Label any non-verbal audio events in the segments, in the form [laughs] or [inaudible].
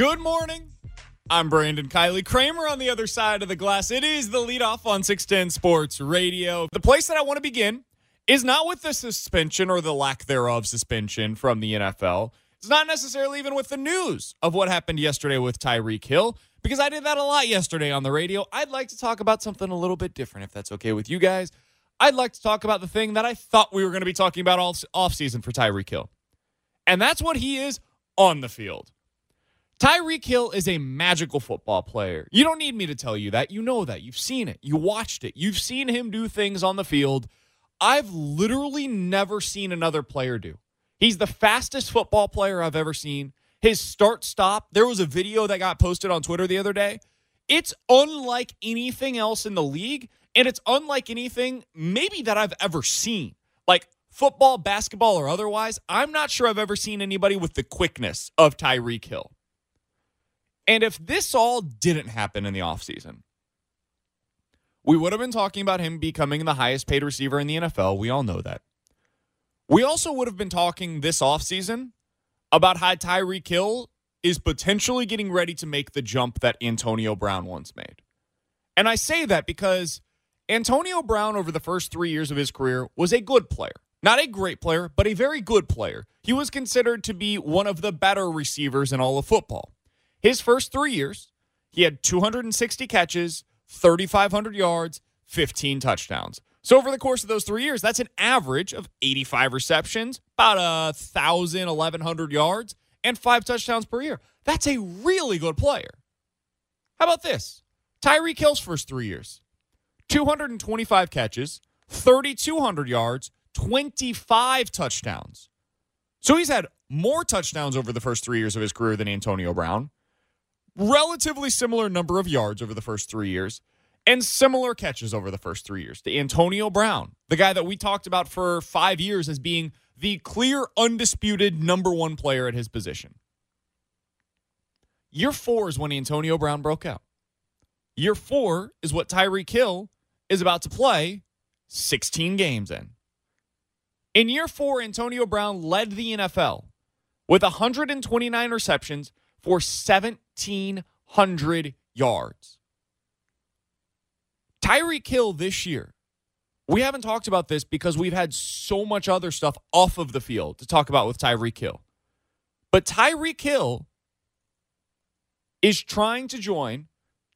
Good morning. I'm Brandon Kiley Kramer on the other side of the glass. It is the leadoff on 610 Sports Radio. The place that I want to begin is not with the suspension or the lack thereof suspension from the NFL. It's not necessarily even with the news of what happened yesterday with Tyreek Hill, because I did that a lot yesterday on the radio. I'd like to talk about something a little bit different, if that's okay with you guys. I'd like to talk about the thing that I thought we were going to be talking about all offseason for Tyreek Hill. And that's what he is on the field. Tyreek Hill is a magical football player. You don't need me to tell you that. You know that. You've seen it. You watched it. You've seen him do things on the field I've literally never seen another player do. He's the fastest football player I've ever seen. His start stop, there was a video that got posted on Twitter the other day. It's unlike anything else in the league, and it's unlike anything maybe that I've ever seen. Like football, basketball, or otherwise, I'm not sure I've ever seen anybody with the quickness of Tyreek Hill. And if this all didn't happen in the offseason, we would have been talking about him becoming the highest paid receiver in the NFL. We all know that. We also would have been talking this offseason about how Tyreek Hill is potentially getting ready to make the jump that Antonio Brown once made. And I say that because Antonio Brown, over the first three years of his career, was a good player. Not a great player, but a very good player. He was considered to be one of the better receivers in all of football. His first three years, he had 260 catches, 3,500 yards, 15 touchdowns. So over the course of those three years, that's an average of 85 receptions, about a 1,000, 1,100 yards, and five touchdowns per year. That's a really good player. How about this? Tyreek Hill's first three years 225 catches, 3,200 yards, 25 touchdowns. So he's had more touchdowns over the first three years of his career than Antonio Brown relatively similar number of yards over the first three years and similar catches over the first three years to Antonio Brown, the guy that we talked about for five years as being the clear, undisputed number one player at his position. Year four is when Antonio Brown broke out. Year four is what Tyreek Hill is about to play 16 games in. In year four, Antonio Brown led the NFL with 129 receptions for 1,700 yards. Tyreek Hill this year, we haven't talked about this because we've had so much other stuff off of the field to talk about with Tyreek Hill. But Tyreek Hill is trying to join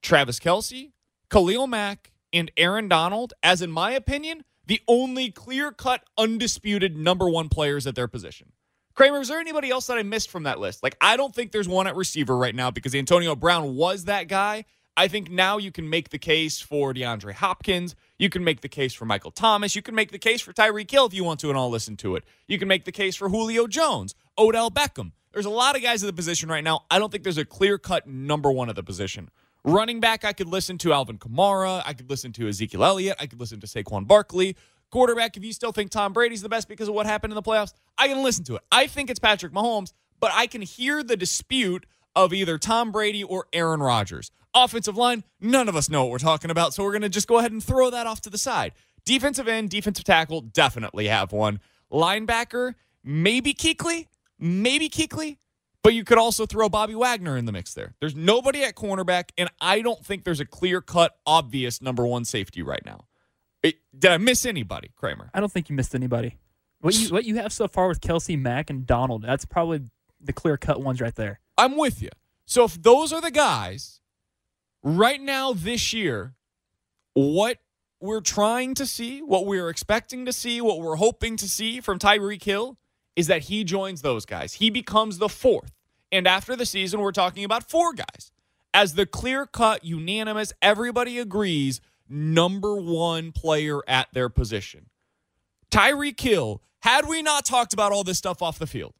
Travis Kelce, Khalil Mack, and Aaron Donald as, in my opinion, the only clear cut, undisputed number one players at their position. Kramer, is there anybody else that I missed from that list? Like, I don't think there's one at receiver right now because Antonio Brown was that guy. I think now you can make the case for DeAndre Hopkins. You can make the case for Michael Thomas. You can make the case for Tyreek Hill if you want to, and I'll listen to it. You can make the case for Julio Jones, Odell Beckham. There's a lot of guys at the position right now. I don't think there's a clear cut number one at the position. Running back, I could listen to Alvin Kamara. I could listen to Ezekiel Elliott. I could listen to Saquon Barkley quarterback, if you still think Tom Brady's the best because of what happened in the playoffs, I can listen to it. I think it's Patrick Mahomes, but I can hear the dispute of either Tom Brady or Aaron Rodgers. Offensive line, none of us know what we're talking about, so we're going to just go ahead and throw that off to the side. Defensive end, defensive tackle, definitely have one. Linebacker, maybe Kuechly, maybe Kuechly, but you could also throw Bobby Wagner in the mix there. There's nobody at cornerback, and I don't think there's a clear cut, obvious number one safety right now. Did I miss anybody, Kramer? I don't think you missed anybody. What you what you have so far with Kelce, Mack, and Donald, that's probably the clear cut ones right there. I'm with you. So if those are the guys right now this year, what we're trying to see, what we're expecting to see, what we're hoping to see from Tyreek Hill is that he joins those guys. He becomes the fourth. And after the season, we're talking about four guys. As the clear cut, unanimous, everybody agrees number one player at their position. Tyreek Hill had we not talked about all this stuff off the field,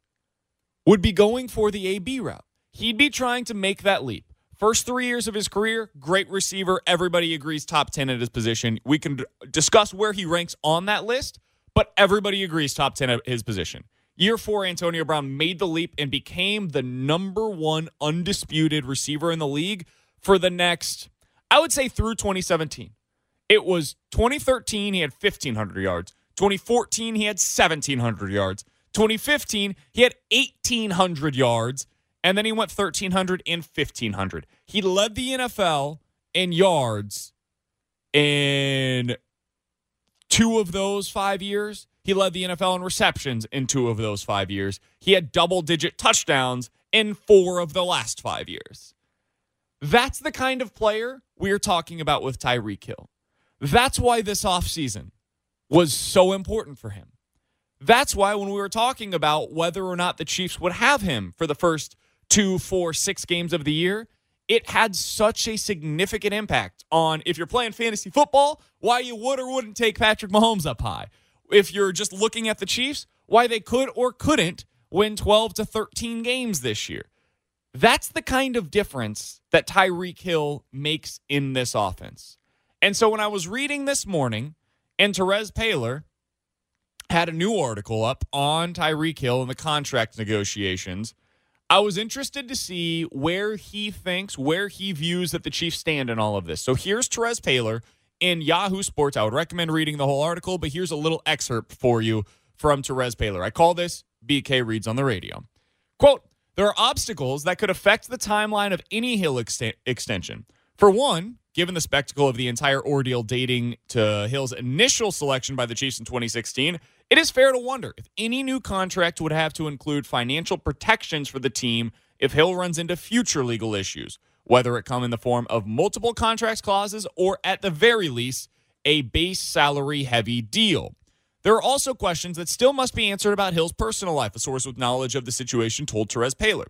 would be going for the AB route. He'd be trying to make that leap. First three years of his career, great receiver. Everybody agrees top 10 at his position. We can discuss where he ranks on that list, but everybody agrees top 10 at his position. Year four, Antonio Brown made the leap and became the number one undisputed receiver in the league for the next, I would say, through 2017. It was 2013, he had 1,500 yards. 2014, he had 1,700 yards. 2015, he had 1,800 yards. And then he went 1,300 and 1,500. He led the NFL in yards in two of those five years. He led the NFL in receptions in two of those five years. He had double digit touchdowns in four of the last five years. That's the kind of player we're talking about with Tyreek Hill. That's why this offseason was so important for him. That's why when we were talking about whether or not the Chiefs would have him for the first two, four, six games of the year, it had such a significant impact on if you're playing fantasy football, why you would or wouldn't take Patrick Mahomes up high. If you're just looking at the Chiefs, why they could or couldn't win 12 to 13 games this year. That's the kind of difference that Tyreek Hill makes in this offense. And so when I was reading this morning, and Terez Paylor had a new article up on Tyreek Hill and the contract negotiations. I was interested to see where he thinks, where he views that the Chiefs stand in all of this. So here's Terez Paylor in Yahoo Sports. I would recommend reading the whole article, but here's a little excerpt for you from Terez Paylor. I call this BK Reads on the Radio. Quote, there are obstacles that could affect the timeline of any Hill ex- extension. For one, given the spectacle of the entire ordeal dating to Hill's initial selection by the Chiefs in 2016, it is fair to wonder if any new contract would have to include financial protections for the team if Hill runs into future legal issues, whether it come in the form of multiple contracts clauses or at the very least a base salary heavy deal. There are also questions that still must be answered about Hill's personal life, a source with knowledge of the situation told Terez Paylor.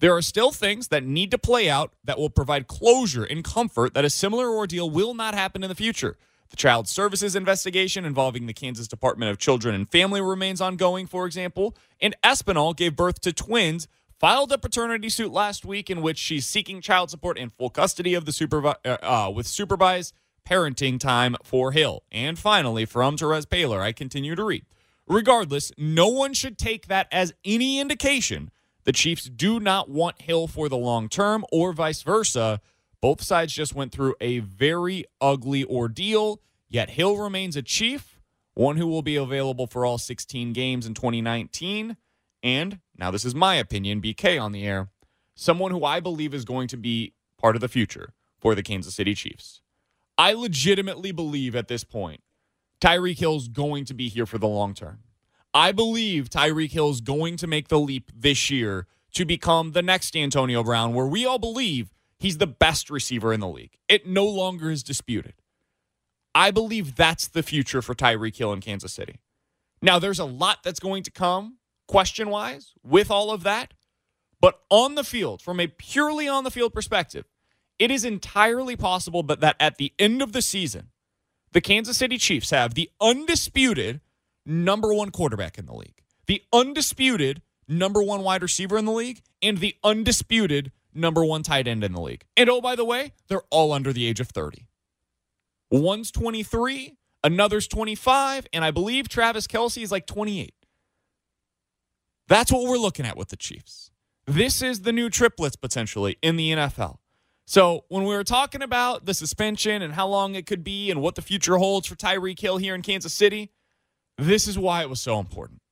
There are still things that need to play out that will provide closure and comfort that a similar ordeal will not happen in the future. The Child Services investigation involving the Kansas Department of Children and Family remains ongoing, for example, and Espinal gave birth to twins, filed a paternity suit last week in which she's seeking child support and full custody of the supervi- uh, uh, with supervised parenting time for Hill. And finally, from Terez Paylor, I continue to read. Regardless, no one should take that as any indication the Chiefs do not want Hill for the long term or vice versa. Both sides just went through a very ugly ordeal, yet Hill remains a Chief, one who will be available for all 16 games in 2019. And now, this is my opinion, BK on the air, someone who I believe is going to be part of the future for the Kansas City Chiefs. I legitimately believe at this point Tyreek Hill's going to be here for the long term. I believe Tyreek Hill is going to make the leap this year to become the next Antonio Brown, where we all believe he's the best receiver in the league. It no longer is disputed. I believe that's the future for Tyreek Hill in Kansas City. Now, there's a lot that's going to come question wise with all of that. But on the field, from a purely on the field perspective, it is entirely possible but that at the end of the season, the Kansas City Chiefs have the undisputed number one quarterback in the league, the undisputed number one wide receiver in the league, and the undisputed number one tight end in the league. And oh, by the way, they're all under the age of 30. One's 23, another's 25, and I believe Travis Kelce is like 28. That's what we're looking at with the Chiefs. This is the new triplets potentially in the NFL. So when we were talking about the suspension and how long it could be and what the future holds for Tyreek Hill here in Kansas City, this is why it was so important.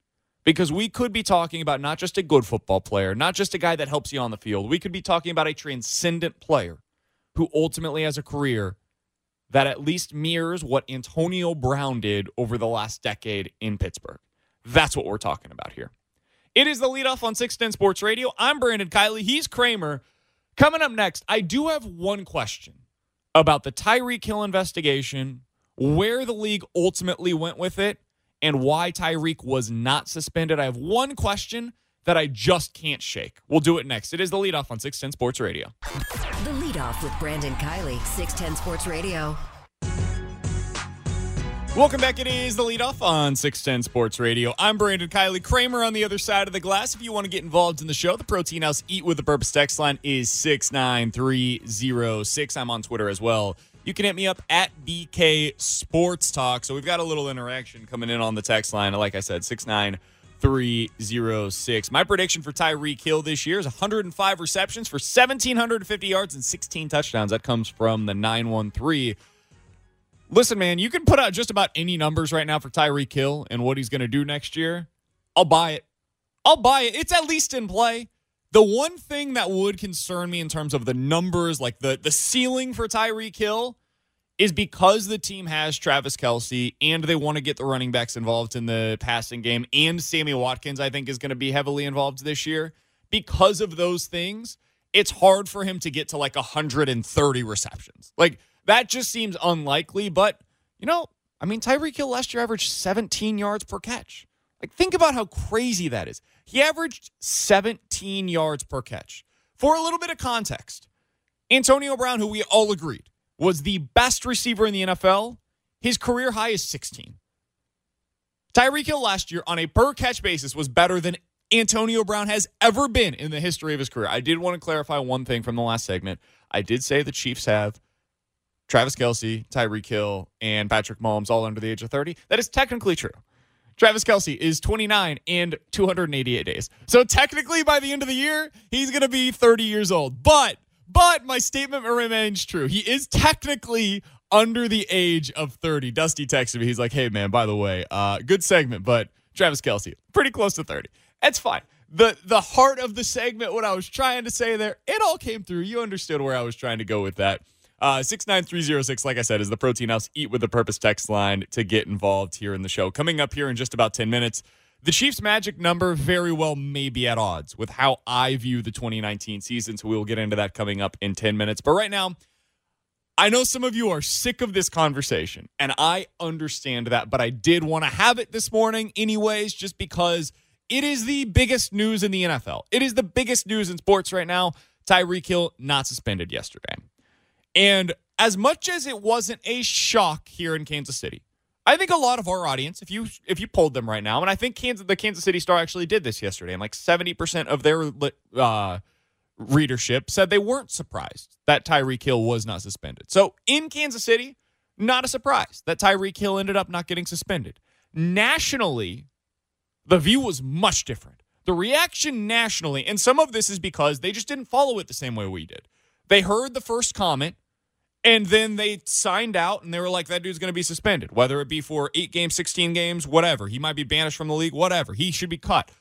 Because we could be talking about not just a good football player, not just a guy that helps you on the field. We could be talking about a transcendent player who ultimately has a career that at least mirrors what Antonio Brown did over the last decade in Pittsburgh. That's what we're talking about here. It is the leadoff on 610 Sports Radio. I'm Brandon Kiley. He's Kramer. Coming up next, I do have one question about the Tyreek Hill investigation, where the league ultimately went with it, and why Tyreek was not suspended. I have one question that I just can't shake. We'll do it next. It is the leadoff on 610 Sports Radio. The leadoff with Brandon Kiley, 610 Sports Radio. Welcome back. It is the leadoff on 610 Sports Radio. I'm Brandon Kiley Kramer on the other side of the glass. If you want to get involved in the show, the Protein House Eat with the Purpose text line is 69306. I'm on Twitter as well. You can hit me up at BK Sports Talk. So we've got a little interaction coming in on the text line. Like I said, 69306. My prediction for Tyreek Hill this year is 105 receptions for 1,750 yards and 16 touchdowns. That comes from the 913. Listen, man, you can put out just about any numbers right now for Tyreek Hill and what he's going to do next year. I'll buy it. I'll buy it. It's at least in play. The one thing that would concern me in terms of the numbers, like the the ceiling for Tyreek Hill, is because the team has Travis Kelce and they want to get the running backs involved in the passing game, and Sammy Watkins, I think, is going to be heavily involved this year. Because of those things, it's hard for him to get to like 130 receptions. Like that just seems unlikely, but you know, I mean, Tyreek Hill last year averaged 17 yards per catch. Like, think about how crazy that is. He averaged 17 yards per catch. For a little bit of context, Antonio Brown, who we all agreed was the best receiver in the NFL, his career high is 16. Tyreek Hill last year on a per catch basis was better than Antonio Brown has ever been in the history of his career. I did want to clarify one thing from the last segment. I did say the Chiefs have Travis Kelce, Tyreek Hill, and Patrick Mahomes all under the age of 30. That is technically true. Travis Kelce is 29 and 288 days. So technically by the end of the year, he's going to be 30 years old. But but my statement remains true. He is technically under the age of 30. Dusty texted me. He's like, "Hey man, by the way, uh good segment, but Travis Kelce, pretty close to 30. That's fine." The the heart of the segment, what I was trying to say there, it all came through. You understood where I was trying to go with that. Uh, 69306, like I said, is the Protein House Eat with the Purpose text line to get involved here in the show. Coming up here in just about 10 minutes, the Chiefs' magic number very well may be at odds with how I view the 2019 season. So we will get into that coming up in 10 minutes. But right now, I know some of you are sick of this conversation, and I understand that, but I did want to have it this morning, anyways, just because it is the biggest news in the NFL. It is the biggest news in sports right now. Tyreek Hill not suspended yesterday. And as much as it wasn't a shock here in Kansas City, I think a lot of our audience, if you if you polled them right now, and I think Kansas, the Kansas City Star actually did this yesterday, and like seventy percent of their uh, readership said they weren't surprised that Tyreek Hill was not suspended. So in Kansas City, not a surprise that Tyreek Hill ended up not getting suspended. Nationally, the view was much different. The reaction nationally, and some of this is because they just didn't follow it the same way we did. They heard the first comment and then they signed out and they were like, that dude's going to be suspended, whether it be for eight games, 16 games, whatever. He might be banished from the league, whatever. He should be cut.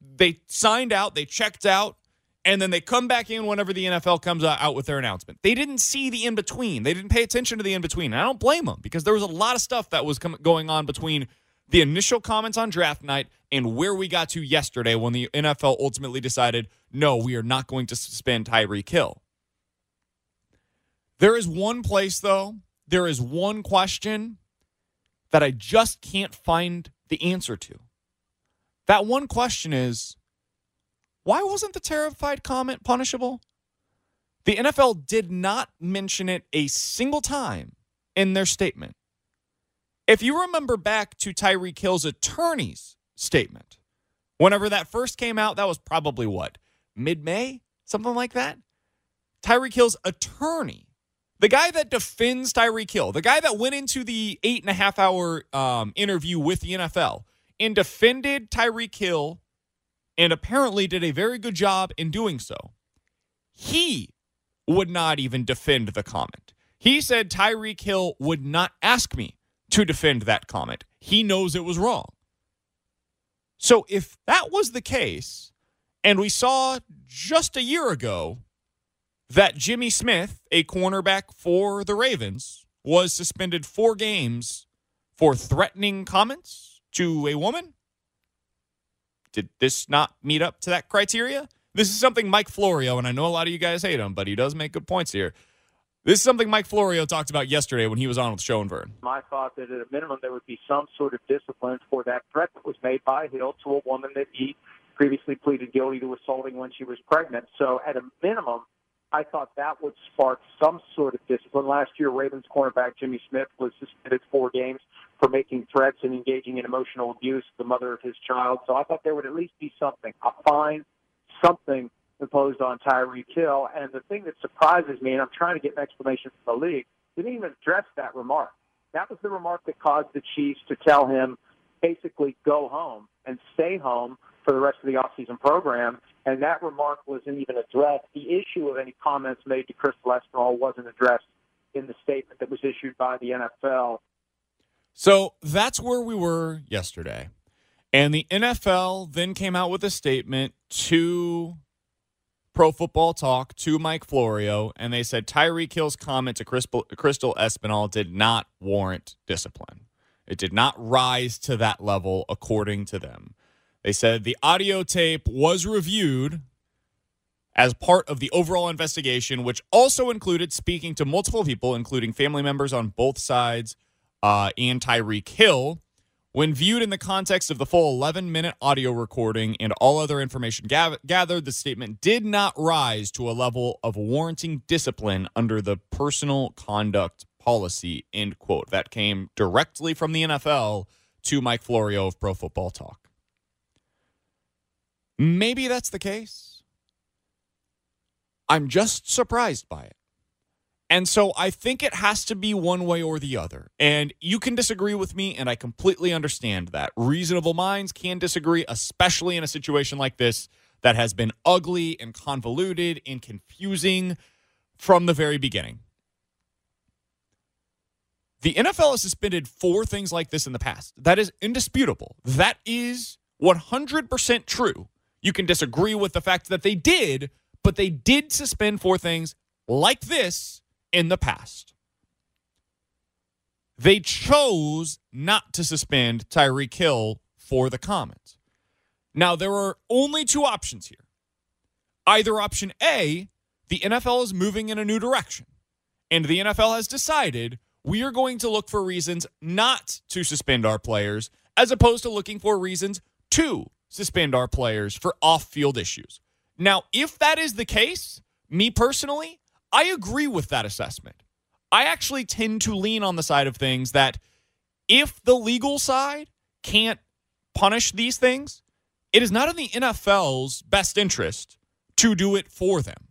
They signed out, they checked out, and then they come back in whenever the NFL comes out with their announcement. They didn't see the in between. They didn't pay attention to the in between. And I don't blame them because there was a lot of stuff that was going on between the initial comments on draft night and where we got to yesterday when the NFL ultimately decided, no, we are not going to suspend Tyreek Hill. There is one place, though, there is one question that I just can't find the answer to. That one question is why wasn't the terrified comment punishable? The NFL did not mention it a single time in their statement. If you remember back to Tyreek Hill's attorney's statement, whenever that first came out, that was probably what, mid May? Something like that? Tyreek Hill's attorney the guy that defends Tyreek Hill, the guy that went into the eight and a half hour um, interview with the NFL and defended Tyreek Hill and apparently did a very good job in doing so, he would not even defend the comment. He said Tyreek Hill would not ask me to defend that comment. He knows it was wrong. So if that was the case, and we saw just a year ago that Jimmy Smith, a cornerback for the Ravens, was suspended four games for threatening comments to a woman? Did this not meet up to that criteria? This is something Mike Florio, and I know a lot of you guys hate him, but he does make good points here. This is something Mike Florio talked about yesterday when he was on with Schoenvern. I thought that at a minimum there would be some sort of discipline for that threat that was made by Hill to a woman that he previously pleaded guilty to assaulting when she was pregnant. So at a minimum, I thought that would spark some sort of discipline. Last year, Ravens cornerback Jimmy Smith was suspended four games for making threats and engaging in emotional abuse of the mother of his child. So I thought there would at least be something, a fine, something imposed on Tyreek Hill. And the thing that surprises me, and I'm trying to get an explanation from the league, didn't even address that remark. That was the remark that caused the Chiefs to tell him basically go home and stay home for the rest of the offseason program. And that remark wasn't even addressed. The issue of any comments made to Chris Lestral wasn't addressed in the statement that was issued by the NFL. So that's where we were yesterday. And the NFL then came out with a statement to Pro Football Talk, to Mike Florio, and they said Tyreek Hill's comment to Crystal, Crystal Espinal did not warrant discipline. It did not rise to that level, according to them. They said the audio tape was reviewed as part of the overall investigation, which also included speaking to multiple people, including family members on both sides uh, and Tyreek Hill. When viewed in the context of the full 11 minute audio recording and all other information gav- gathered, the statement did not rise to a level of warranting discipline under the personal conduct policy, end quote. That came directly from the NFL to Mike Florio of Pro Football Talk. Maybe that's the case. I'm just surprised by it. And so I think it has to be one way or the other. And you can disagree with me, and I completely understand that. Reasonable minds can disagree, especially in a situation like this that has been ugly and convoluted and confusing from the very beginning. The NFL has suspended four things like this in the past. That is indisputable. That is 100% true. You can disagree with the fact that they did, but they did suspend four things like this in the past. They chose not to suspend Tyreek Hill for the comment. Now, there are only two options here. Either option A, the NFL is moving in a new direction, and the NFL has decided we are going to look for reasons not to suspend our players as opposed to looking for reasons to suspend our players for off field issues. Now, if that is the case, me personally, I agree with that assessment. I actually tend to lean on the side of things that if the legal side can't punish these things, it is not in the NFL's best interest to do it for them.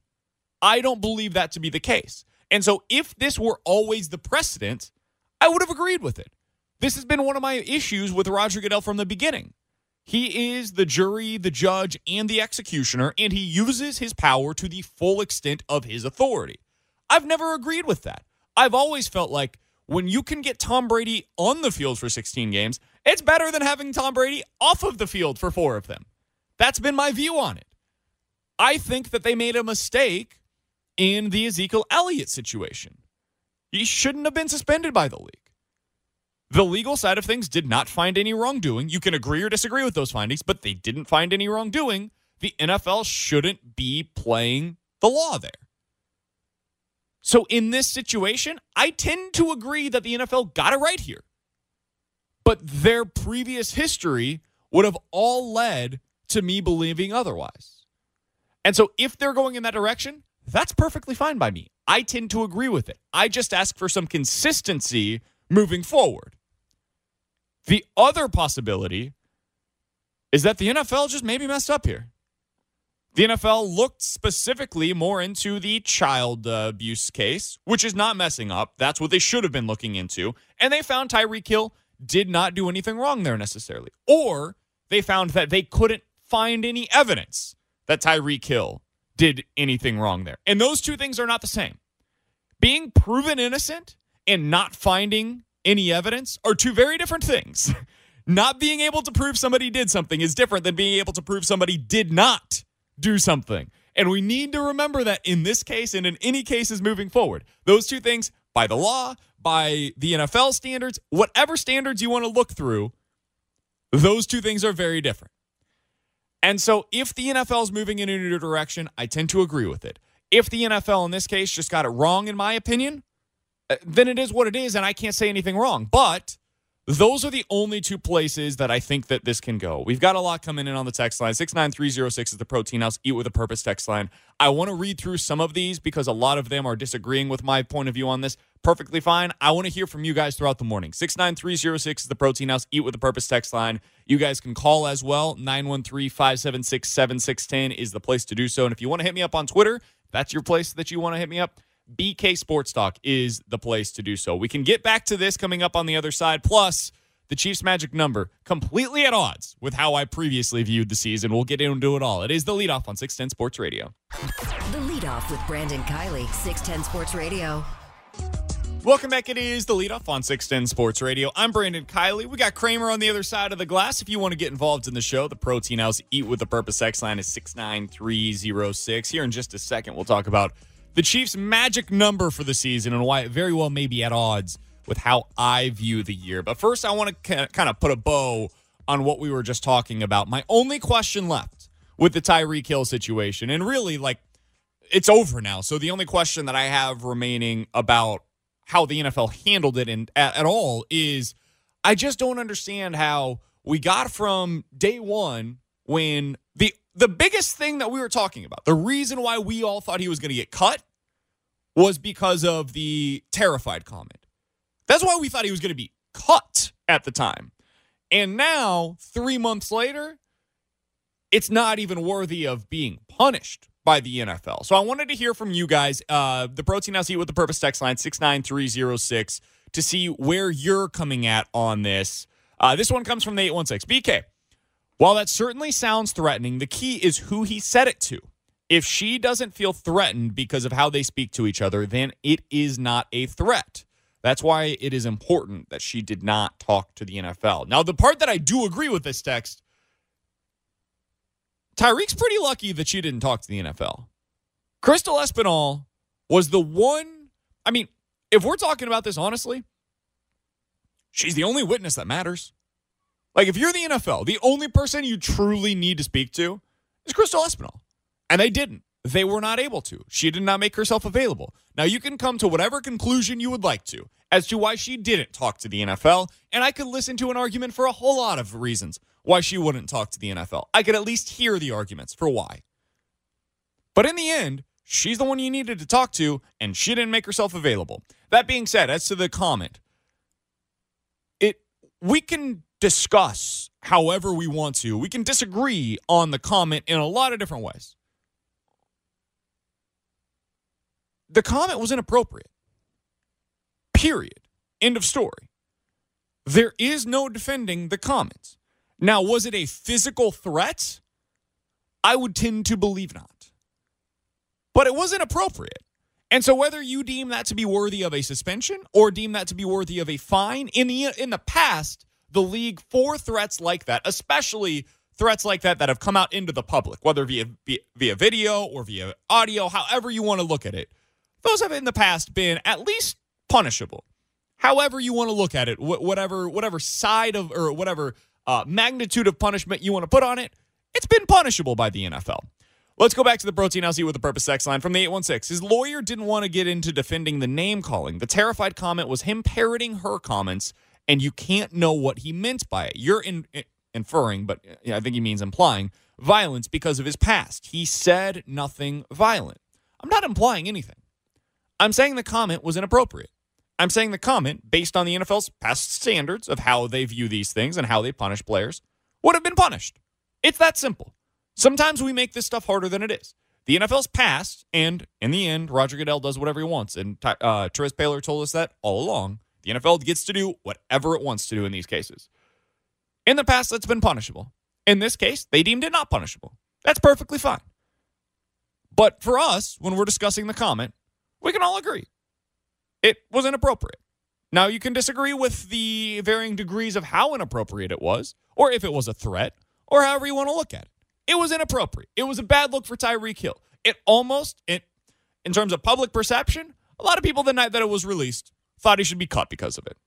I don't believe that to be the case. And so if this were always the precedent, I would have agreed with it. This has been one of my issues with Roger Goodell from the beginning. He is the jury, the judge, and the executioner, and he uses his power to the full extent of his authority. I've never agreed with that. I've always felt like when you can get Tom Brady on the field for 16 games, it's better than having Tom Brady off of the field for four of them. That's been my view on it. I think that they made a mistake in the Ezekiel Elliott situation. He shouldn't have been suspended by the league. The legal side of things did not find any wrongdoing. You can agree or disagree with those findings, but they didn't find any wrongdoing. The NFL shouldn't be playing the law there. So, in this situation, I tend to agree that the NFL got it right here. But their previous history would have all led to me believing otherwise. And so, if they're going in that direction, that's perfectly fine by me. I tend to agree with it. I just ask for some consistency moving forward. The other possibility is that the NFL just maybe messed up here. The NFL looked specifically more into the child abuse case, which is not messing up. That's what they should have been looking into. And they found Tyreek Hill did not do anything wrong there necessarily. Or they found that they couldn't find any evidence that Tyreek Hill did anything wrong there. And those two things are not the same. Being proven innocent and not finding any evidence are two very different things. [laughs] not being able to prove somebody did something is different than being able to prove somebody did not do something. And we need to remember that in this case and in any cases moving forward. Those two things, by the law, by the NFL standards, whatever standards you want to look through, those two things are very different. And so if the NFL is moving in a new direction, I tend to agree with it. If the NFL in this case just got it wrong, in my opinion, Uh, then it is what it is, and I can't say anything wrong. But Those are the only two places that I think that this can go. We've got a lot coming in on the text line. 69306 is the Protein House Eat with a Purpose text line. I want to read through some of these because a lot of them are disagreeing with my point of view on this. Perfectly fine. I want to hear from you guys throughout the morning. 69306 is the Protein House Eat with a Purpose text line. You guys can call as well. 913 576 7610 is the place to do so. And if you want to hit me up on Twitter, that's your place that you want to hit me up. BK Sports Talk is the place to do so. We can get back to this coming up on the other side. Plus, the Chiefs' magic number completely at odds with how I previously viewed the season. We'll get into it all. It is the leadoff on 610 Sports Radio. The leadoff with Brandon Kiley, 610 Sports Radio. Welcome back. It is the leadoff on 610 Sports Radio. I'm Brandon Kiley. We got Kramer on the other side of the glass. If you want to get involved in the show, the Protein House Eat with the Purpose X line is 69306. Here in just a second, we'll talk about the Chiefs' magic number for the season and why it very well may be at odds with how I view the year. But first, I want to kind of put a bow on what we were just talking about. My only question left with the Tyreek Hill situation, and really, like, it's over now. So the only question that I have remaining about how the NFL handled it and at, at all is I just don't understand how we got from day one when the the biggest thing that we were talking about, the reason why we all thought he was going to get cut was because of the terrified comment. That's why we thought he was going to be cut at the time. And now, three months later, it's not even worthy of being punished by the NFL. So I wanted to hear from you guys, uh, the Protein House Eat with the Purpose text line 69306, to see where you're coming at on this. Uh, this one comes from the 816. BK, while that certainly sounds threatening, the key is who he said it to. If she doesn't feel threatened because of how they speak to each other, then it is not a threat. That's why it is important that she did not talk to the NFL. Now, the part that I do agree with this text, Tyreek's pretty lucky that she didn't talk to the NFL. Crystal Espinal was the one. I mean, if we're talking about this honestly, she's the only witness that matters. Like, if you're the NFL, the only person you truly need to speak to is Crystal Espinal. And they didn't. They were not able to. She did not make herself available. Now, you can come to whatever conclusion you would like to as to why she didn't talk to the NFL. And I could listen to an argument for a whole lot of reasons why she wouldn't talk to the NFL. I could at least hear the arguments for why. But in the end, she's the one you needed to talk to, and she didn't make herself available. That being said, as to the comment, it we can discuss however we want to. We can disagree on the comment in a lot of different ways. The comment was inappropriate. Period. End of story. There is no defending the comments. Now, was it a physical threat? I would tend to believe not. But it was inappropriate. And so whether you deem that to be worthy of a suspension or deem that to be worthy of a fine, in the in the past, the league for threats like that, especially threats like that that have come out into the public, whether via via, via video or via audio, however you want to look at it, those have in the past been at least punishable. However you want to look at it, wh- whatever whatever side of or whatever uh, magnitude of punishment you want to put on it, it's been punishable by the NFL. Let's go back to the Protein House with the Purpose sex line from the 816. His lawyer didn't want to get into defending the name calling. The terrified comment was him parroting her comments, and you can't know what he meant by it. You're in, in, inferring, but I think he means implying, violence because of his past. He said nothing violent. I'm not implying anything. I'm saying the comment was inappropriate. I'm saying the comment, based on the NFL's past standards of how they view these things and how they punish players, would have been punished. It's that simple. Sometimes we make this stuff harder than it is. The NFL's past, and in the end, Roger Goodell does whatever he wants. And uh, Terez Paylor told us that all along. The NFL gets to do whatever it wants to do in these cases. In the past, that's been punishable. In this case, they deemed it not punishable. That's perfectly fine. But for us, when we're discussing the comment, we can all agree it was inappropriate. Now, you can disagree with the varying degrees of how inappropriate it was, or if it was a threat, or however you want to look at it. It was inappropriate. It was a bad look for Tyreek Hill. It almost, it, in terms of public perception, a lot of people the night that it was released thought he should be cut because of it.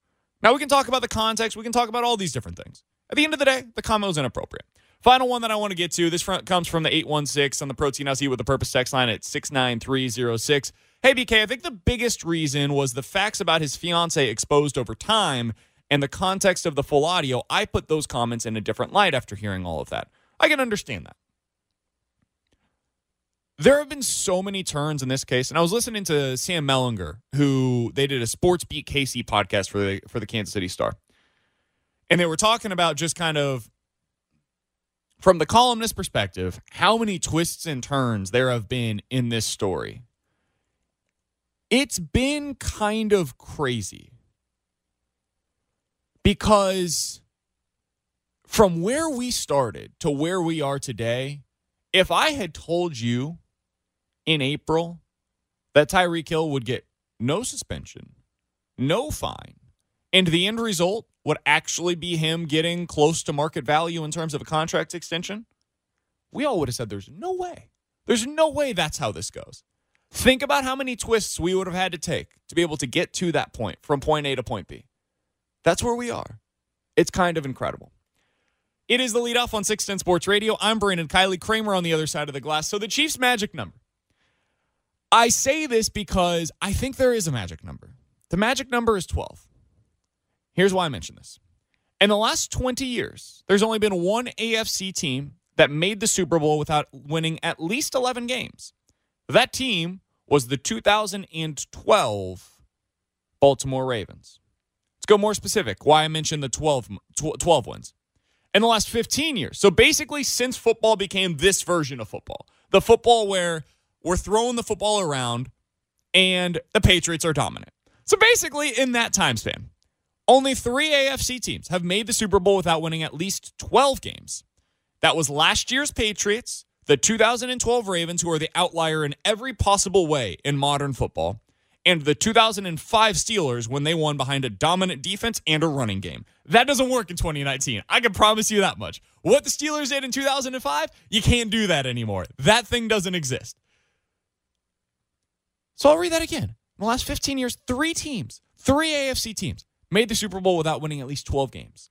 Now, we can talk about the context. We can talk about all these different things. At the end of the day, the comment was inappropriate. Final one that I want to get to this front comes from the 816 on the Protein House with the Purpose text line at 69306. Hey, BK, I think the biggest reason was the facts about his fiance exposed over time and the context of the full audio, I put those comments in a different light after hearing all of that. I can understand that. There have been so many turns in this case, and I was listening to Sam Mellinger, who they did a Sports Beat KC podcast for the for the Kansas City Star, and they were talking about just kind of from the columnist perspective, how many twists and turns there have been in this story. It's been kind of crazy because from where we started to where we are today, if I had told you in April that Tyreek Hill would get no suspension, no fine, and the end result would actually be him getting close to market value in terms of a contract extension, we all would have said there's no way. There's no way that's how this goes. Think about how many twists we would have had to take to be able to get to that point from point A to point B. That's where we are. It's kind of incredible. It is the leadoff on 610 Sports Radio. I'm Brandon Kiley Kramer on the other side of the glass. So the Chiefs' magic number. I say this because I think there is a magic number. The magic number is 12. Here's why I mention this. In the last 20 years, there's only been one AFC team that made the Super Bowl without winning at least 11 games. That team was the 2012 Baltimore Ravens. Let's go more specific. Why I mentioned the 12, 12 wins. In the last 15 years. So basically, since football became this version of football, the football where we're throwing the football around and the Patriots are dominant. So basically, in that time span, only three AFC teams have made the Super Bowl without winning at least 12 games. That was last year's Patriots, the 2012 Ravens, who are the outlier in every possible way in modern football, and the 2005 Steelers when they won behind a dominant defense and a running game. That doesn't work in 2019. I can promise you that much. What the Steelers did in 2005, you can't do that anymore. That thing doesn't exist. So I'll read that again. In the last 15 years, three teams, three AFC teams, made the Super Bowl without winning at least 12 games.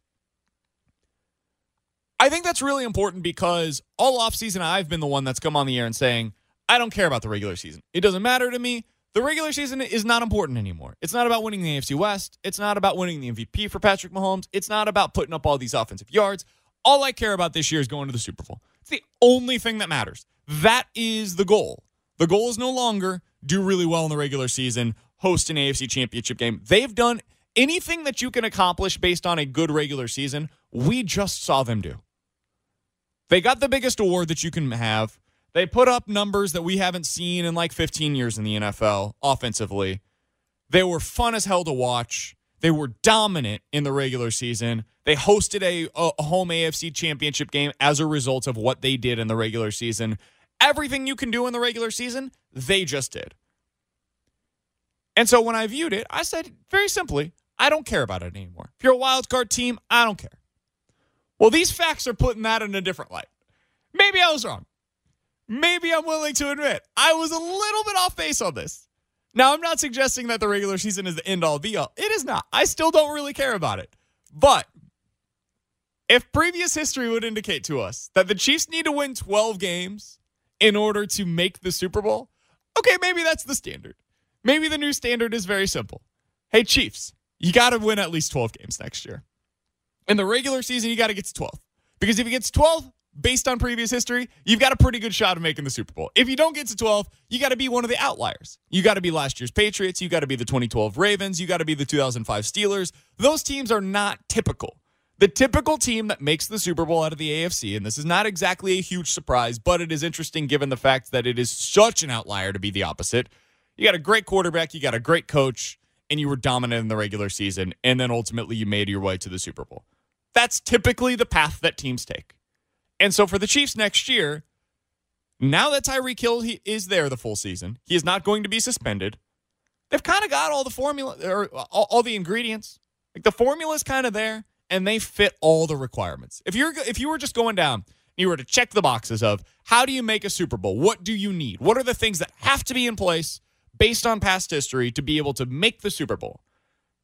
I think that's really important because all offseason, I've been the one that's come on the air and saying, I don't care about the regular season. It doesn't matter to me. The regular season is not important anymore. It's not about winning the AFC West. It's not about winning the MVP for Patrick Mahomes. It's not about putting up all these offensive yards. All I care about this year is going to the Super Bowl. It's the only thing that matters. That is the goal. The goal is no longer do really well in the regular season, host an AFC championship game. They've done anything that you can accomplish based on a good regular season. We just saw them do. They got the biggest award that you can have. They put up numbers that we haven't seen in like 15 years in the NFL offensively. They were fun as hell to watch. They were dominant in the regular season. They hosted a, a, home AFC championship game as a result of what they did in the regular season. Everything you can do in the regular season, they just did. And so when I viewed it, I said very simply, I don't care about it anymore. If you're a wild card team, I don't care. Well, these facts are putting that in a different light. Maybe I was wrong. Maybe I'm willing to admit I was a little bit off base on this. Now, I'm not suggesting that the regular season is the end all be all. It is not. I still don't really care about it. But if previous history would indicate to us that the Chiefs need to win 12 games in order to make the Super Bowl, okay, maybe that's the standard. Maybe the new standard is very simple. Hey, Chiefs, you got to win at least 12 games next year. In the regular season, you got to get to 12. Because if you get to 12, based on previous history, you've got a pretty good shot of making the Super Bowl. If you don't get to 12, you got to be one of the outliers. You got to be last year's Patriots. You got to be the 2012 Ravens. You got to be the 2005 Steelers. Those teams are not typical. The typical team that makes the Super Bowl out of the AFC, and this is not exactly a huge surprise, but it is interesting given the fact that it is such an outlier to be the opposite. You got a great quarterback, you got a great coach, and you were dominant in the regular season, and then ultimately you made your way to the Super Bowl. That's typically the path that teams take. And so for the Chiefs next year, now that Tyreek Hill he is there the full season, he is not going to be suspended. They've kind of got all the formula or all, all the ingredients. Like the formula is kind of there and they fit all the requirements. If you're if you were just going down you were to check the boxes of how do you make a Super Bowl? What do you need? What are the things that have to be in place based on past history to be able to make the Super Bowl?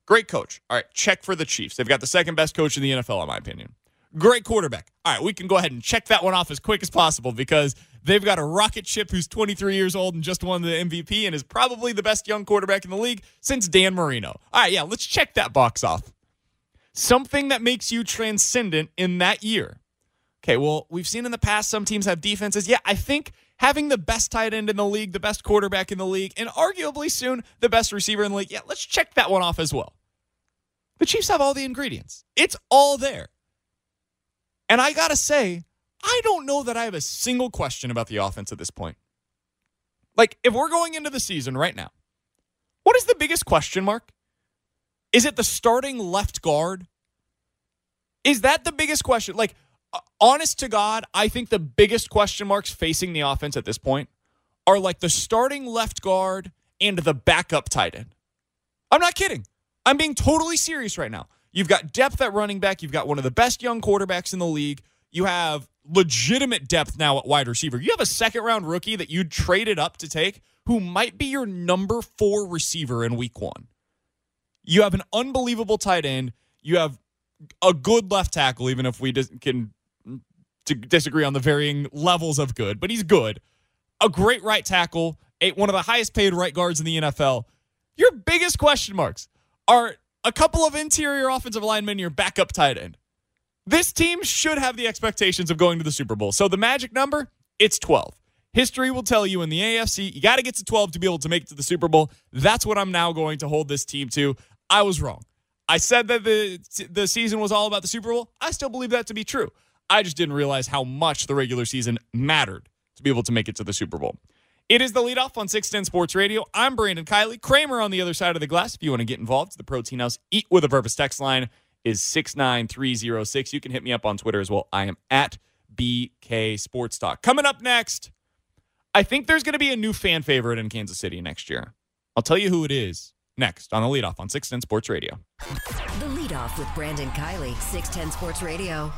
Great coach. All right, check for the Chiefs. They've got the second best coach in the NFL, in my opinion. Great quarterback. All right, we can go ahead and check that one off as quick as possible because they've got a rocket ship who's 23 years old and just won the MVP and is probably the best young quarterback in the league since Dan Marino. All right, yeah, let's check that box off. something that makes you transcendent in that year. Okay, well, we've seen in the past some teams have defenses. Yeah, I think having the best tight end in the league, the best quarterback in the league, and arguably soon the best receiver in the league. Yeah, let's check that one off as well. The Chiefs have all the ingredients, it's all there. And I got to say, I don't know that I have a single question about the offense at this point. Like, if we're going into the season right now, what is the biggest question mark? Is it the starting left guard? Is that the biggest question? Like, honest to God, I think the biggest question marks facing the offense at this point are like the starting left guard and the backup tight end. I'm not kidding. I'm being totally serious right now. You've got depth at running back. You've got one of the best young quarterbacks in the league. You have legitimate depth now at wide receiver. You have a second round rookie that you traded up to take who might be your number four receiver in week one. You have an unbelievable tight end. You have a good left tackle, even if we can to disagree on the varying levels of good, but he's good. A great right tackle, one of the highest paid right guards in the NFL. Your biggest question marks are a couple of interior offensive linemen, your backup tight end. This team should have the expectations of going to the Super Bowl. So the magic number, it's 12. History will tell you in the AFC, you got to get to 12 to be able to make it to the Super Bowl. That's what I'm now going to hold this team to. I was wrong. I said that the the season was all about the Super Bowl. I still believe that to be true. I just didn't realize how much the regular season mattered to be able to make it to the Super Bowl. It is the leadoff on 610 Sports Radio. I'm Brandon Kiley. Kramer on the other side of the glass. If you want to get involved, the Protein House Eat with a Purpose text line is 69306. You can hit me up on Twitter as well. I am at BK Sports Talk. Coming up next, I think there's going to be a new fan favorite in Kansas City next year. I'll tell you who it is next on the leadoff on 610 Sports Radio. The leadoff with Brandon Kiley, 610 Sports Radio.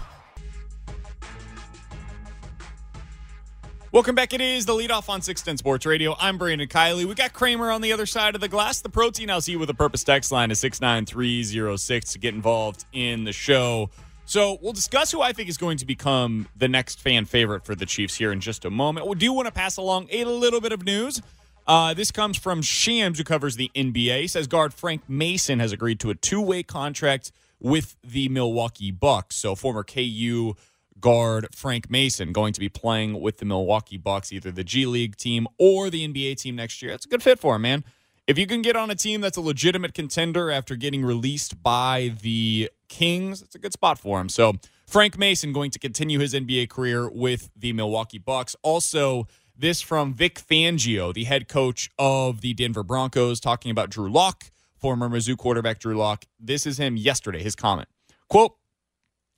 Welcome back. It is the leadoff on 610 Sports Radio. I'm Brandon Kiley. We got Kramer on the other side of the glass. The Protein House with a Purpose text line is 69306 to get involved in the show. So we'll discuss who I think is going to become the next fan favorite for the Chiefs here in just a moment. We do want to pass along a little bit of news. Uh, this comes from Shams, who covers the NBA. He says guard Frank Mason has agreed to a two-way contract with the Milwaukee Bucks. So former KU guard Frank Mason going to be playing with the Milwaukee Bucks, either the G League team or the NBA team next year. That's a good fit for him, man. If you can get on a team that's a legitimate contender after getting released by the Kings, it's a good spot for him. So Frank Mason going to continue his NBA career with the Milwaukee Bucks. Also, this from Vic Fangio, the head coach of the Denver Broncos, talking about Drew Lock, former Mizzou quarterback Drew Lock. This is him yesterday, his comment. Quote,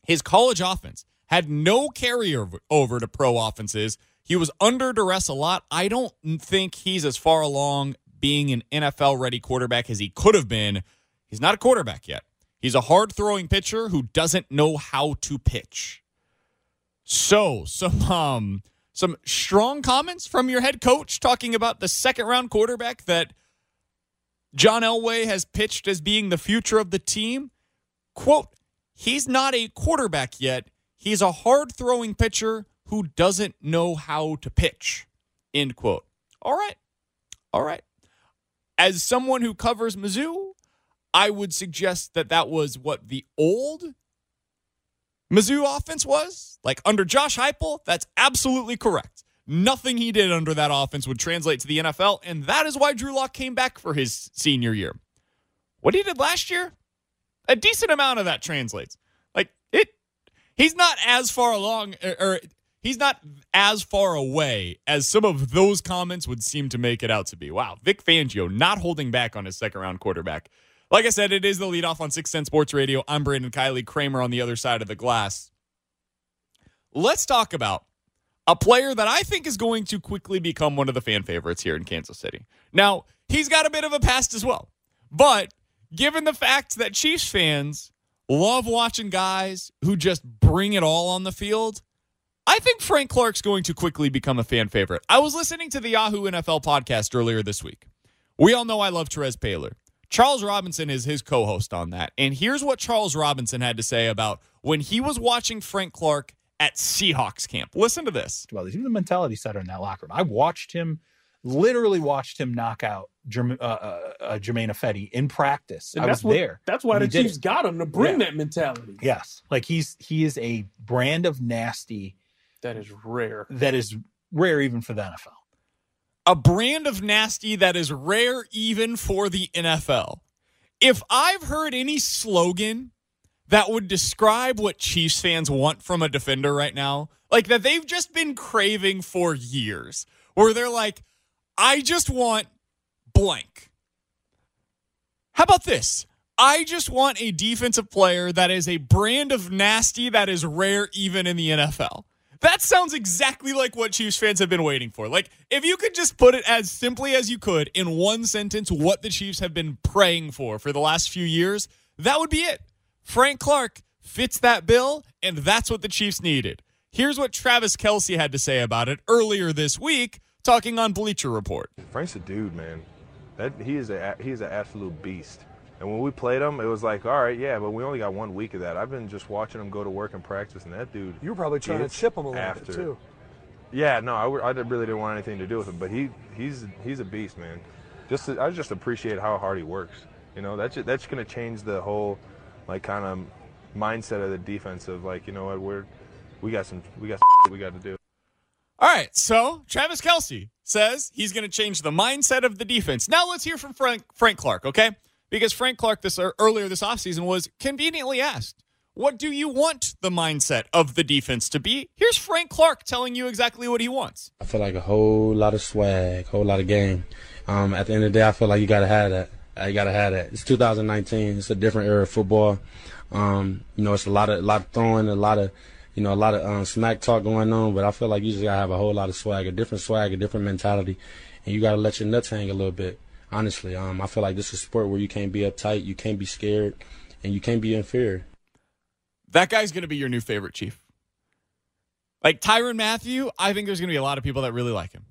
his college offense had no carryover over to pro offenses. He was under duress a lot. I don't think he's as far along being an NFL ready quarterback as he could have been. He's not a quarterback yet. He's a hard throwing pitcher who doesn't know how to pitch. So, some um some strong comments from your head coach talking about the second round quarterback that John Elway has pitched as being the future of the team. Quote, he's not a quarterback yet. He's a hard throwing pitcher who doesn't know how to pitch. End quote. All right. All right. As someone who covers Mizzou, I would suggest that that was what the old Mizzou offense was. Like under Josh Heupel, that's absolutely correct. Nothing he did under that offense would translate to the NFL, and that is why Drew Lock came back for his senior year. What he did last year, a decent amount of that translates. He's not as far along, or, or he's not as far away as some of those comments would seem to make it out to be. Wow, Vic Fangio not holding back on his second round quarterback. Like I said, it is the leadoff on 610 Sports Radio. I'm Brandon Kiley Kramer on the other side of the glass. Let's talk about a player that I think is going to quickly become one of the fan favorites here in Kansas City. Now, he's got a bit of a past as well. But given the fact that Chiefs fans love watching guys who just bring it all on the field, I think Frank Clark's going to quickly become a fan favorite. I was listening to the Yahoo NFL podcast earlier this week. We all know I love Terez Paylor. Charles Robinson is his co host on that. And here's what Charles Robinson had to say about when he was watching Frank Clark at Seahawks camp. Listen to this. Well, he's a mentality setter in that locker room. I watched him Literally watched him knock out Jerm- uh, uh, uh, Germain Ifedi in practice. And I that's was what, there. That's why the Chiefs it. got him to bring Yeah. that mentality. Yes, like he's he is a brand of nasty That is rare. that is rare even for the NFL. a brand of nasty that is rare even for the NFL. If I've heard any slogan that would describe what Chiefs fans want from a defender right now, like that they've just been craving for years, where they're like, I just want blank. How about this? I just want a defensive player that is a brand of nasty that is rare even in the NFL. That sounds exactly like what Chiefs fans have been waiting for. Like, if you could just put it as simply as you could in one sentence, what the Chiefs have been praying for for the last few years, that would be it. Frank Clark fits that bill, and that's what the Chiefs needed. Here's what Travis Kelce had to say about it earlier this week, talking on Bleacher Report. Frank's a dude, man. That he is a he is an absolute beast. And when we played him, it was like, all right, yeah, but we only got one week of that. I've been just watching him go to work and practice, and that dude. You were probably trying to chip him a little after. bit too. Yeah, no, I, did- really didn't want anything to do with him, but he he's he's a beast, man. Just I just appreciate how hard he works. You know, that's ju- that's gonna change the whole like kind of mindset of the defense of like, you know what, we're we got some we got some we got to do. All right, so Travis Kelce says he's going to change the mindset of the defense. Now let's hear from Frank, Frank Clark, okay? Because Frank Clark this er, earlier this offseason was conveniently asked, "What do you want the mindset of the defense to be?" Here's Frank Clark telling you exactly what he wants. I feel like a whole lot of swag, a whole lot of game. Um, at the end of the day, I feel like you gotta have that. Uh, You gotta have that. It's 2019. It's a different era of football. Um, you know, it's a lot of a lot of throwing, a lot of you know, a lot of um, smack talk going on. But I feel like you just gotta have a whole lot of swag, a different swag, a different mentality, and you gotta let your nuts hang a little bit. Honestly, um, I feel like this is a sport where you can't be uptight, you can't be scared, and you can't be inferior. That guy's to be your new favorite chief. Like Tyrann Mathieu, I think there's to be a lot of people that really like him.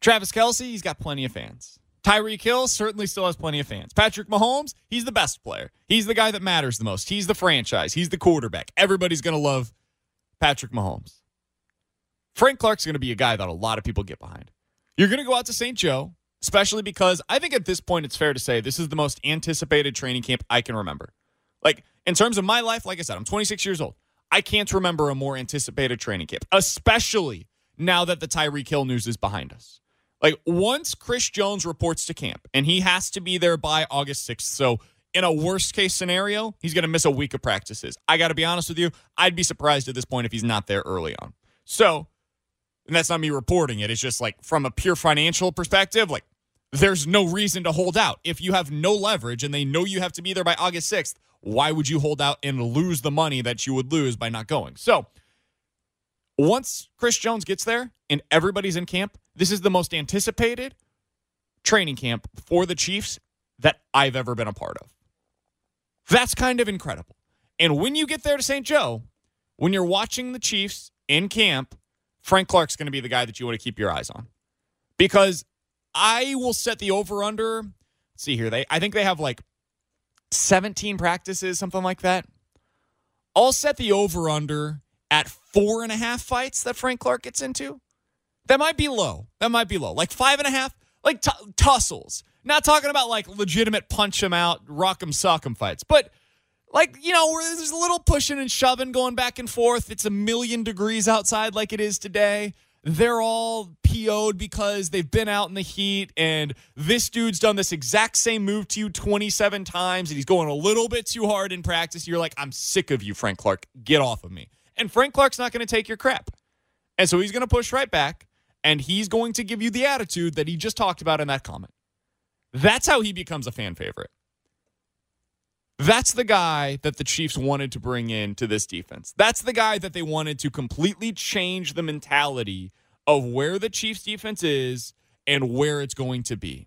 Travis Kelce, he's got plenty of fans. Tyreek Hill certainly still has plenty of fans. Patrick Mahomes, he's the best player. He's the guy that matters the most. He's the franchise. He's the quarterback. Everybody's going to love Patrick Mahomes. Frank Clark's going to be a guy that a lot of people get behind. You're going to go out to St. Joe, especially because I think at this point it's fair to say this is the most anticipated training camp I can remember. Like, in terms of my life, like I said, I'm 26 years old. I can't remember a more anticipated training camp, especially now that the Tyreek Hill news is behind us. Like, once Chris Jones reports to camp, and he has to be there by August 6th. So, in a worst case scenario, he's going to miss a week of practices. I got to be honest with you, I'd be surprised at this point if he's not there early on. So, and that's not me reporting it. It's just like from a pure financial perspective, like there's no reason to hold out. If you have no leverage and they know you have to be there by August 6th, why would you hold out and lose the money that you would lose by not going? So, once Chris Jones gets there and everybody's in camp, this is the most anticipated training camp for the Chiefs that I've ever been a part of. That's kind of incredible. And when you get there to St. Joe, when you're watching the Chiefs in camp, Frank Clark's going to be the guy that you want to keep your eyes on. Because I will set the over under. See here, they I think they have like 17 practices, something like that. I'll set the over under at four and a half fights that Frank Clark gets into. That might be low. That might be low. Like five and a half, like t- tussles. Not talking about like legitimate punch him out, rock him, sock him fights, but like you know there's a little pushing and shoving going back and forth. It's a million degrees outside like it is today. They're all PO'd because they've been out in the heat and this dude's done this exact same move to you 27 times and he's going a little bit too hard in practice. You're like I'm sick of you Frank Clark. Get off of me. And Frank Clark's not going to take your crap. And so he's going to push right back and he's going to give you the attitude that he just talked about in that comment that's how he becomes a fan favorite that's the guy that the Chiefs wanted to bring in to this defense. That's the guy that they wanted to completely change the mentality of where the Chiefs defense is and where it's going to be.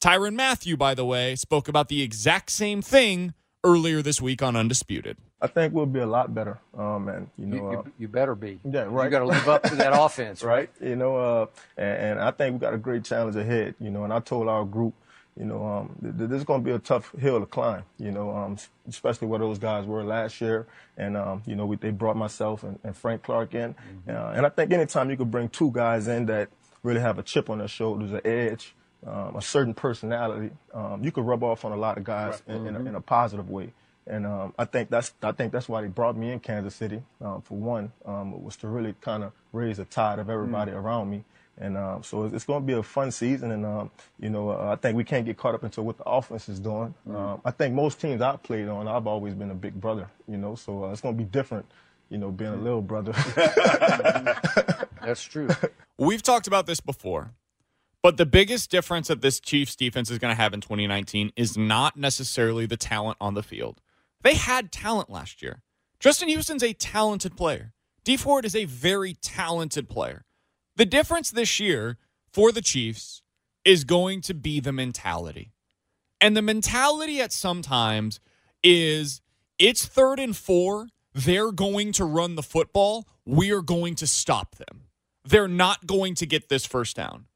Tyrann Mathieu, by the way, spoke about the exact same thing earlier this week on Undisputed. I think we'll be a lot better, um, and you know, You, you, uh, you better be. yeah, right. You got to live up to that [laughs] offense, right? You know, uh, and, and I think we got a great challenge ahead. You know, and I told our group, you know, um, th- th- this is going to be a tough hill to climb. You know, um, especially where those guys were last year, and um, you know, we, they brought myself and, and Frank Clark in, uh, and I think anytime you could bring two guys in that really have a chip on their shoulders, an edge, um, a certain personality. Um, you could rub off on a lot of guys in, in, a, in a positive way. And um, I think that's I think that's why they brought me in Kansas City. Um, for one, um, was to really kind of raise the tide of everybody around me. And um, so it's, it's going to be a fun season. And um, you know, uh, I think we can't get caught up into what the offense is doing. Um, I think most teams I've played on, I've always been a big brother. You know, so uh, it's going to be different. You know, being a little brother. [laughs] That's true. We've talked about this before, but the biggest difference that this Chiefs defense is going to have in 2019 is not necessarily the talent on the field. They had talent last year. Justin Houston's a talented player. Dee Ford is a very talented player. The difference this year for the Chiefs is going to be the mentality. And the mentality at sometimes is it's third and four. They're going to run the football. We are going to stop them. They're not going to get this first down.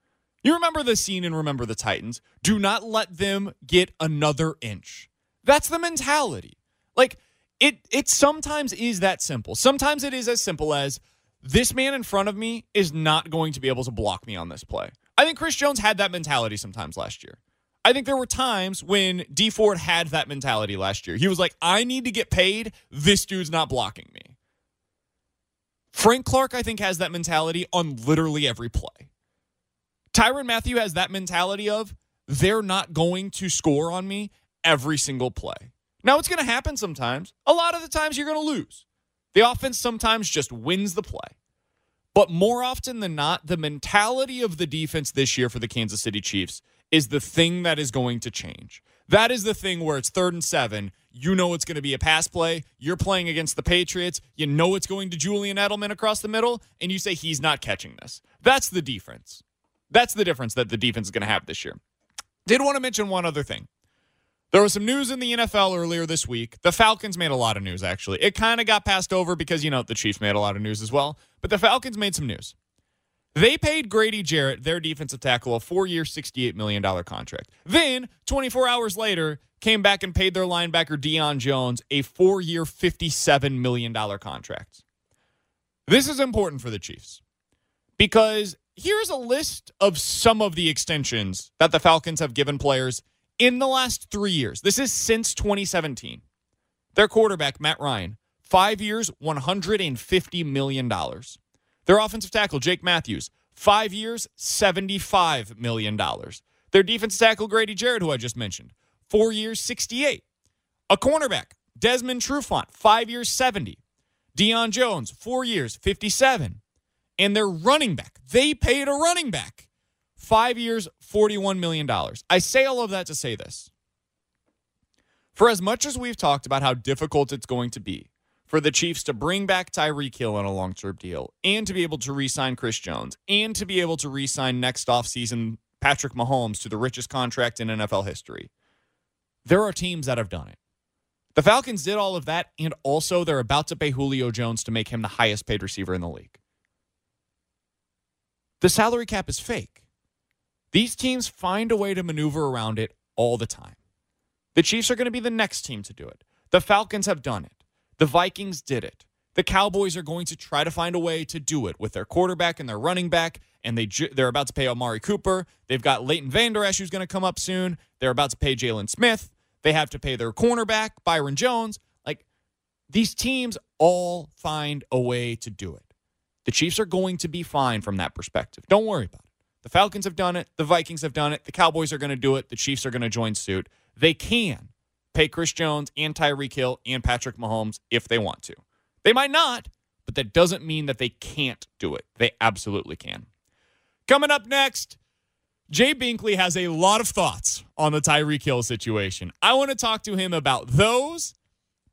You remember the scene and remember the Titans. Do not let them get another inch. That's the mentality. Like it it sometimes is that simple. Sometimes it is as simple as this man in front of me is not going to be able to block me on this play. I think Chris Jones had that mentality sometimes last year. I think there were times when Dee Ford had that mentality last year. He was like, I need to get paid. This dude's not blocking me. Frank Clark, I think, has that mentality on literally every play. Tyrann Mathieu has that mentality of they're not going to score on me every single play. Now, it's going to happen sometimes. A lot of the times, you're going to lose. The offense sometimes just wins the play. But more often than not, the mentality of the defense this year for the Kansas City Chiefs is the thing that is going to change. That is the thing where it's third and seven. You know it's going to be a pass play. You're playing against the Patriots. You know it's going to Julian Edelman across the middle, and you say he's not catching this. That's the difference. That's the difference that the defense is going to have this year. Did want to mention one other thing. There was some news in the NFL earlier this week. The Falcons made a lot of news, actually. It kind of got passed over because, you know, the Chiefs made a lot of news as well. But the Falcons made some news. They paid Grady Jarrett, their defensive tackle, a four year, $68 million contract. Then, 24 hours later, came back and paid their linebacker, Deion Jones, a four year, $57 million contract. This is important for the Chiefs because here's a list of some of the extensions that the Falcons have given players in the last three years. This is since 2017. Their quarterback, Matt Ryan, five years, $150 million. Their offensive tackle, Jake Matthews, five years, $75 million. Their defensive tackle, Grady Jarrett, who I just mentioned, four years, 68. A cornerback, Desmond Trufant, five years, 70. Deion Jones, four years, 57. And their running back, they paid a running back five years, $41 million. I say all of that to say this. For as much as we've talked about how difficult it's going to be for the Chiefs to bring back Tyreek Hill on a long term deal and to be able to re sign Chris Jones and to be able to re sign next offseason Patrick Mahomes to the richest contract in NFL history, there are teams that have done it. The Falcons did all of that, and also they're about to pay Julio Jones to make him the highest paid receiver in the league. The salary cap is fake. These teams find a way to maneuver around it all the time. The Chiefs are going to be the next team to do it. The Falcons have done it. The Vikings did it. The Cowboys are going to try to find a way to do it with their quarterback and their running back, and they they're about to pay Amari Cooper. They've got Leighton Vander Esch who's going to come up soon. They're about to pay Jaylon Smith. They have to pay their cornerback Byron Jones. Like these teams all find a way to do it. The Chiefs are going to be fine from that perspective. Don't worry about it. The Falcons have done it. The Vikings have done it. The Cowboys are going to do it. The Chiefs are going to join suit. They can pay Chris Jones and Tyreek Hill and Patrick Mahomes if they want to. They might not, but that doesn't mean that they can't do it. They absolutely can. Coming up next, Jay Binkley has a lot of thoughts on the Tyreek Hill situation. I want to talk to him about those,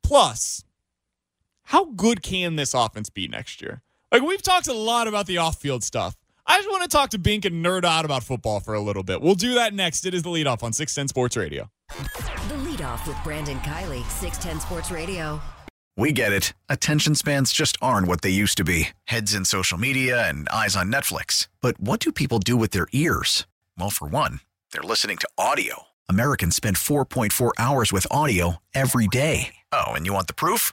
plus how good can this offense be next year? Like we've talked a lot about the off-field stuff. I just want to talk to Bink and nerd out about football for a little bit. We'll do that next. It is the leadoff on 610 Sports Radio. The leadoff with Brandon Kiley, 610 Sports Radio. We get it. Attention spans just aren't what they used to be heads in social media and eyes on Netflix. But what do people do with their ears? Well, for one, they're listening to audio. Americans spend 4.4 hours with audio every day. Oh, and you want the proof?